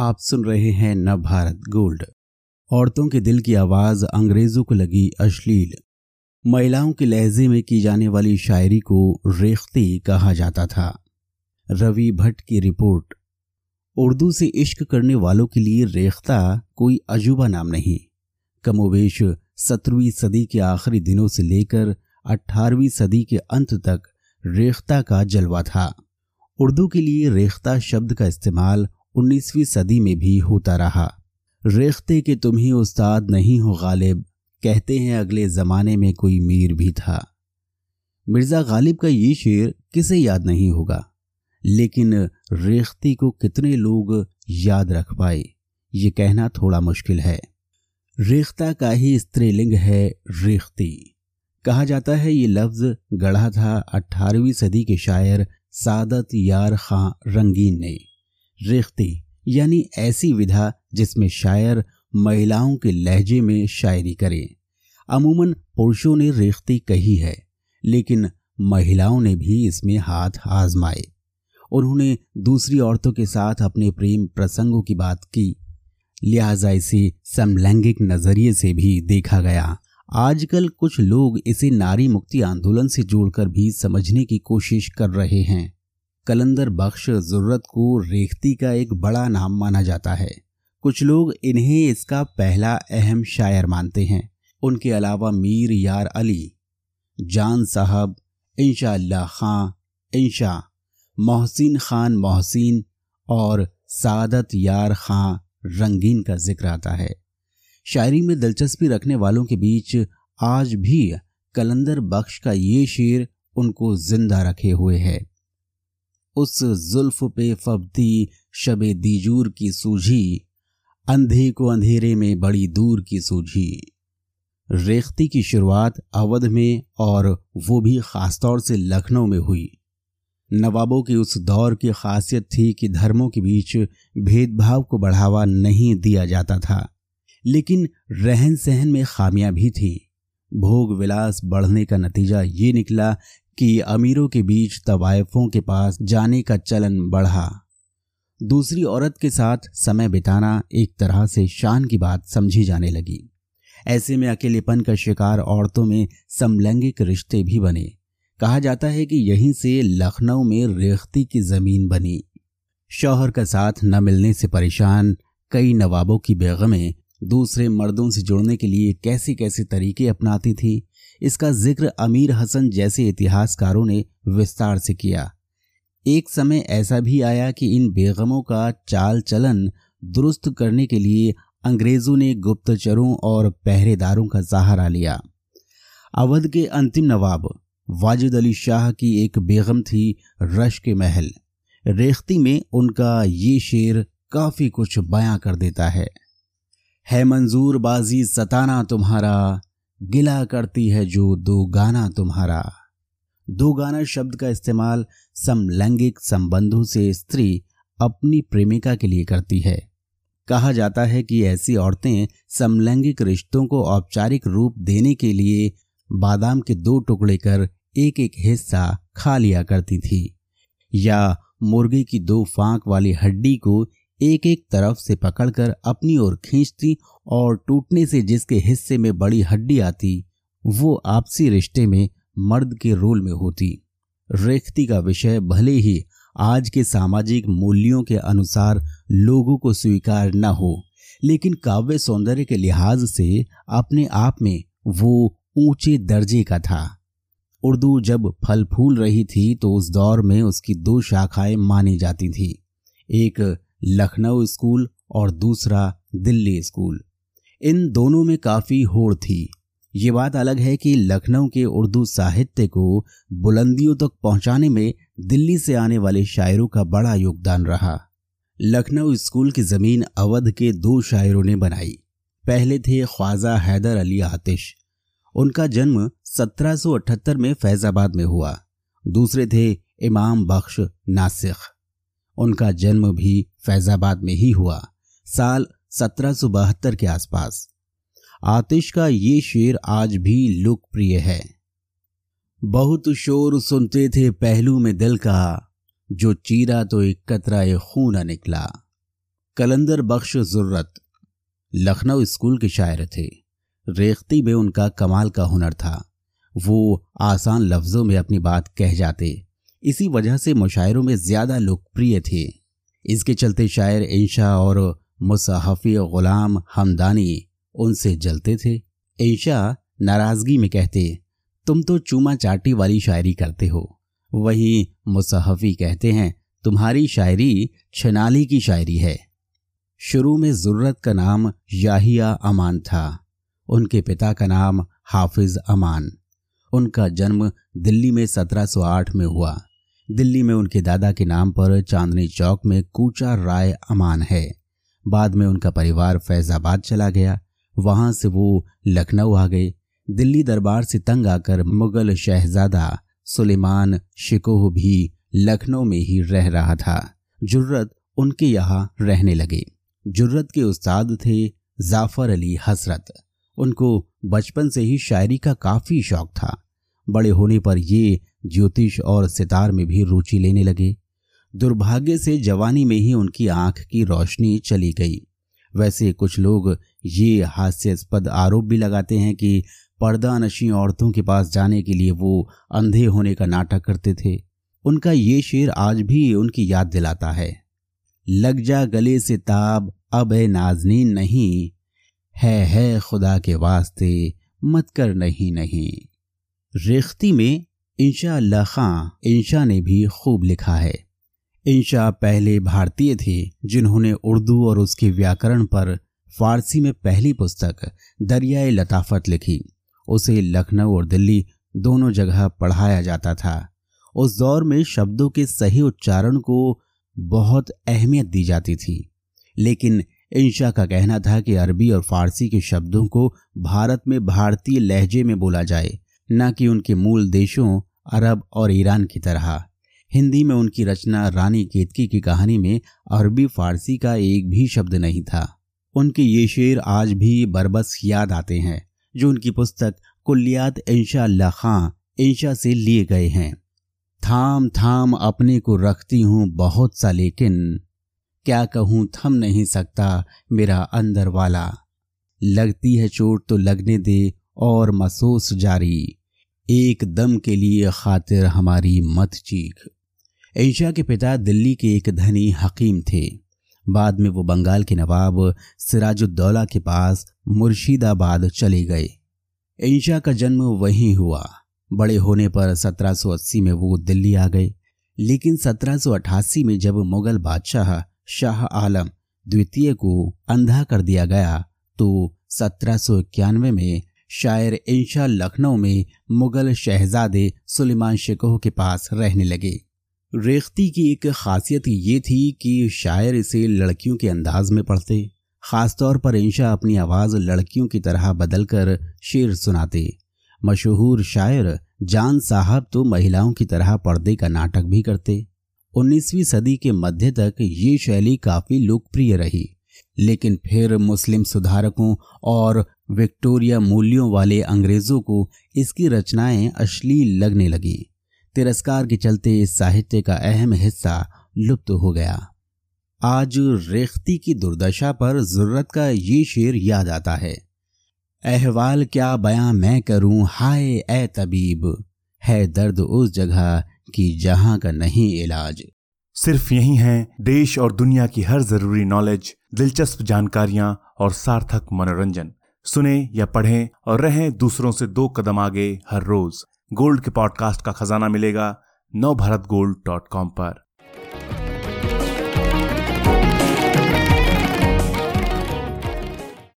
आप सुन रहे हैं न भारत गोल्ड। औरतों के दिल की आवाज़ अंग्रेज़ों को लगी अश्लील। महिलाओं के लहजे में की जाने वाली शायरी को रेख्ती कहा जाता था। रवि भट्ट की रिपोर्ट। उर्दू से इश्क करने वालों के लिए रेख्ता कोई अजूबा नाम नहीं। कमोवेश सत्रहवीं सदी के आखिरी दिनों से लेकर अठारहवीं सदी के अंत तक रेख्ता का जलवा था। उर्दू के लिए रेख्ता शब्द का इस्तेमाल उन्नीसवीं सदी में भी होता रहा। रेखते के तुम ही उस्ताद नहीं हो गालिब, कहते हैं अगले जमाने में कोई मीर भी था। मिर्ज़ा गालिब का ये शेर किसे याद नहीं होगा? लेकिन रेखती को कितने लोग याद रख पाए, ये कहना थोड़ा मुश्किल है। रेख्ता का ही स्त्रीलिंग है रेख्ती। कहा जाता है ये लफ्ज गढ़ा था अठारहवीं सदी के शायर सादत यार खां रंगीन ने। रेख्ती, यानी ऐसी विधा जिसमें शायर महिलाओं के लहजे में शायरी करें। अमूमन पुरुषों ने रेख्ती कही है, लेकिन महिलाओं ने भी इसमें हाथ आजमाए। उन्होंने दूसरी औरतों के साथ अपने प्रेम प्रसंगों की बात की। लिहाजा इसे समलैंगिक नज़रिए से भी देखा गया। आजकल कुछ लोग इसे नारी मुक्ति आंदोलन से जोड़कर भी समझने की कोशिश कर रहे हैं। कलंदर बख्श ज़रूरत को रेखती का एक बड़ा नाम माना जाता है। कुछ लोग इन्हें इसका पहला अहम शायर मानते हैं। उनके अलावा मीर यार अली, जान साहब अल्लाह खां, इंशा, मोहसिन खान मोहसिन और सादत यार खां रंगीन का ज़िक्र आता है। शायरी में दिलचस्पी रखने वालों के बीच आज भी कलंदर बख्श का ये शेर उनको ज़िंदा रखे हुए है। उस जुल्फ पे फबती शबे दीजूर की सूझी, अंधे को अंधेरे में बड़ी दूर की सूझी। रेख्ती की शुरुआत अवध में और वो भी खासतौर से लखनऊ में हुई। नवाबों की उस दौर की खासियत थी कि धर्मों के बीच भेदभाव को बढ़ावा नहीं दिया जाता था, लेकिन रहन सहन में खामियाँ भी थी। भोग विलास बढ़ने का नतीजा ये निकला कि अमीरों के बीच तवायफों के पास जाने का चलन बढ़ा। दूसरी औरत के साथ समय बिताना एक तरह से शान की बात समझी जाने लगी। ऐसे में अकेलेपन का शिकार औरतों में समलैंगिक रिश्ते भी बने। कहा जाता है कि यहीं से लखनऊ में रेखती की ज़मीन बनी। शौहर का साथ न मिलने से परेशान कई नवाबों की बेगमें दूसरे मर्दों से जुड़ने के लिए कैसे कैसे तरीके अपनाती थी। इसका ज़िक्र अमीर हसन जैसे इतिहासकारों ने विस्तार से किया। एक समय ऐसा भी आया कि इन बेगमों का चाल चलन दुरुस्त करने के लिए अंग्रेज़ों ने गुप्तचरों और पहरेदारों का सहारा लिया। अवध के अंतिम नवाब वाजिद अली शाह की एक बेगम थी रश के महल। रेखती में उनका ये शेर काफ़ी कुछ बयां कर देता है। है मंजूर बाजी सताना तुम्हारा गिला करती है जो दो गाना तुम्हारा। दो गाना शब्द का इस्तेमाल समलैंगिक संबंधों से स्त्री अपनी प्रेमिका के लिए करती है। कहा जाता है कि ऐसी औरतें समलैंगिक रिश्तों को औपचारिक रूप देने के लिए बादाम के दो टुकड़े कर एक एक हिस्सा खा लिया करती थी। या मुर्गी की दो फांक वाली हड्डी को एक एक तरफ़ से पकड़कर अपनी ओर खींचती और टूटने से जिसके हिस्से में बड़ी हड्डी आती, वो आपसी रिश्ते में मर्द के रोल में होती। रेखती का विषय भले ही आज के सामाजिक मूल्यों के अनुसार लोगों को स्वीकार न हो, लेकिन काव्य सौंदर्य के लिहाज से अपने आप में वो ऊँचे दर्जे का था। उर्दू जब फल फूल रही थी तो उस दौर में उसकी दो शाखाएँ मानी जाती थी। एक लखनऊ स्कूल और दूसरा दिल्ली स्कूल। इन दोनों में काफ़ी होड़ थी। ये बात अलग है कि लखनऊ के उर्दू साहित्य को बुलंदियों तक पहुँचाने में दिल्ली से आने वाले शायरों का बड़ा योगदान रहा। लखनऊ स्कूल की ज़मीन अवध के दो शायरों ने बनाई। पहले थे ख्वाजा हैदर अली आतिश। उनका जन्म 1778 में फैजाबाद में हुआ। दूसरे थे इमाम बख्श नासिक उनका जन्म भी फैजाबाद में ही हुआ, साल सत्रह के आसपास। आतिश का ये शेर आज भी लोकप्रिय है। बहुत शोर सुनते थे पहलू में दिल का, जो चीरा तो एक कतरा खून निकला। कलंदर बख्श जुर्रत, लखनऊ स्कूल के शायर थे। रेख्ती में उनका कमाल का हुनर था। वो आसान लफ्जों में अपनी बात कह जाते, इसी वजह से मुशायरों में ज़्यादा लोकप्रिय थे। इसके चलते शायर इंशा और मुसाहफी गुलाम हमदानी उनसे जलते थे। इंशा नाराज़गी में कहते, तुम तो चूमा चाटी वाली शायरी करते हो। वहीं मुसाहफी कहते हैं, तुम्हारी शायरी छनाली की शायरी है। शुरू में ज़रूरत का नाम याहिया अमान था। उनके पिता का नाम हाफिज अमान। उनका जन्म दिल्ली में 1708 में हुआ। दिल्ली में उनके दादा के नाम पर चांदनी चौक में कूचा राय अमान है। बाद में उनका परिवार फैजाबाद चला गया। वहाँ से वो लखनऊ आ गए। दिल्ली दरबार से तंग आकर मुगल शहजादा सुलेमान शिकोह भी लखनऊ में ही रह रहा था। जुर्रत उनके यहाँ रहने लगे। जुर्रत के उस्ताद थे जाफ़र अली हसरत उनको बचपन से ही शायरी का काफ़ी शौक था। बड़े होने पर ये ज्योतिष और सितार में भी रुचि लेने लगे। दुर्भाग्य से जवानी में ही उनकी आँख की रोशनी चली गई। वैसे कुछ लोग ये हास्यास्पद आरोप भी लगाते हैं कि पर्दा नशी औरतों के पास जाने के लिए वो अंधे होने का नाटक करते थे। उनका ये शेर आज भी उनकी याद दिलाता है। लग जा गले से ताब, अब ए नाजनीन नहीं। है है खुदा के वास्ते, मत कर नहीं नहीं। रेख्ती में इंशा अल्लाह खां इंशा ने भी खूब लिखा है। इंशा पहले भारतीय थे, जिन्होंने उर्दू और उसके व्याकरण पर फारसी में पहली पुस्तक, दरियाए लताफत लिखी। उसे लखनऊ और दिल्ली दोनों जगह पढ़ाया जाता था। उस दौर में शब्दों के सही उच्चारण को बहुत अहमियत दी जाती थी। लेकिन इंशा का कहना था कि अरबी और फारसी के शब्दों को भारत में भारतीय लहजे में बोला जाए, न कि उनके मूल देशों अरब और ईरान की तरह। हिंदी में उनकी रचना रानी केतकी की कहानी में अरबी फारसी का एक भी शब्द नहीं था। उनके ये शेर आज भी बरबस याद आते हैं, जो उनकी पुस्तक कुल्लियात इंशा खां इंशा से लिए गए हैं। थाम थाम अपने को रखती हूँ बहुत सा लेकिन, क्या कहूँ थम नहीं सकता मेरा अंदर वाला। लगती है चोट तो लगने दे और मसूस जारी। एक दम के लिए खातिर हमारी मत चीख। ऐशा के पिता दिल्ली के एक धनी हकीम थे। बाद में वो बंगाल के नवाब सिराजुद्दौला के पास मुर्शिदाबाद चले गए। ऐशा का जन्म वहीं हुआ। बड़े होने पर 1780 में वो दिल्ली आ गए। लेकिन 1788 में जब मुगल बादशाह शाह आलम द्वितीय को अंधा कर दिया गया तो सत्रह सौ इक्यानवे में शायर इंशा लखनऊ में मुगल शहजादे सुलेमान शिकोह के पास रहने लगे। रेख्ती की एक खासियत ये थी कि शायर इसे लड़कियों के अंदाज में पढ़ते, खासतौर पर इंशा अपनी आवाज़ लड़कियों की तरह बदलकर शेर सुनाते। मशहूर शायर जान साहब तो महिलाओं की तरह पर्दे का नाटक भी करते। 19वीं सदी के मध्य तक ये शैली काफ़ी लोकप्रिय रही, लेकिन फिर मुस्लिम सुधारकों और विक्टोरिया मूल्यों वाले अंग्रेज़ों को इसकी रचनाएँ अश्लील लगने लगी। तिरस्कार के चलते इस साहित्य का अहम हिस्सा लुप्त हो गया। आज रेख्ती की दुर्दशा पर ज़रूरत का ये शेर याद आता है। अहवाल क्या बयां मैं करूँ? हाय ए तबीब। है दर्द उस जगह की जहाँ का नहीं इलाज। सिर्फ़ यही है देश और दुनिया की हर ज़रूरी नॉलेज, दिलचस्प जानकारियाँ और सार्थक मनोरंजन। सुने या पढ़ें और रहें दूसरों से दो कदम आगे हर रोज। गोल्ड के पॉडकास्ट का खजाना मिलेगा नव गोल्ड डॉट कॉम पर।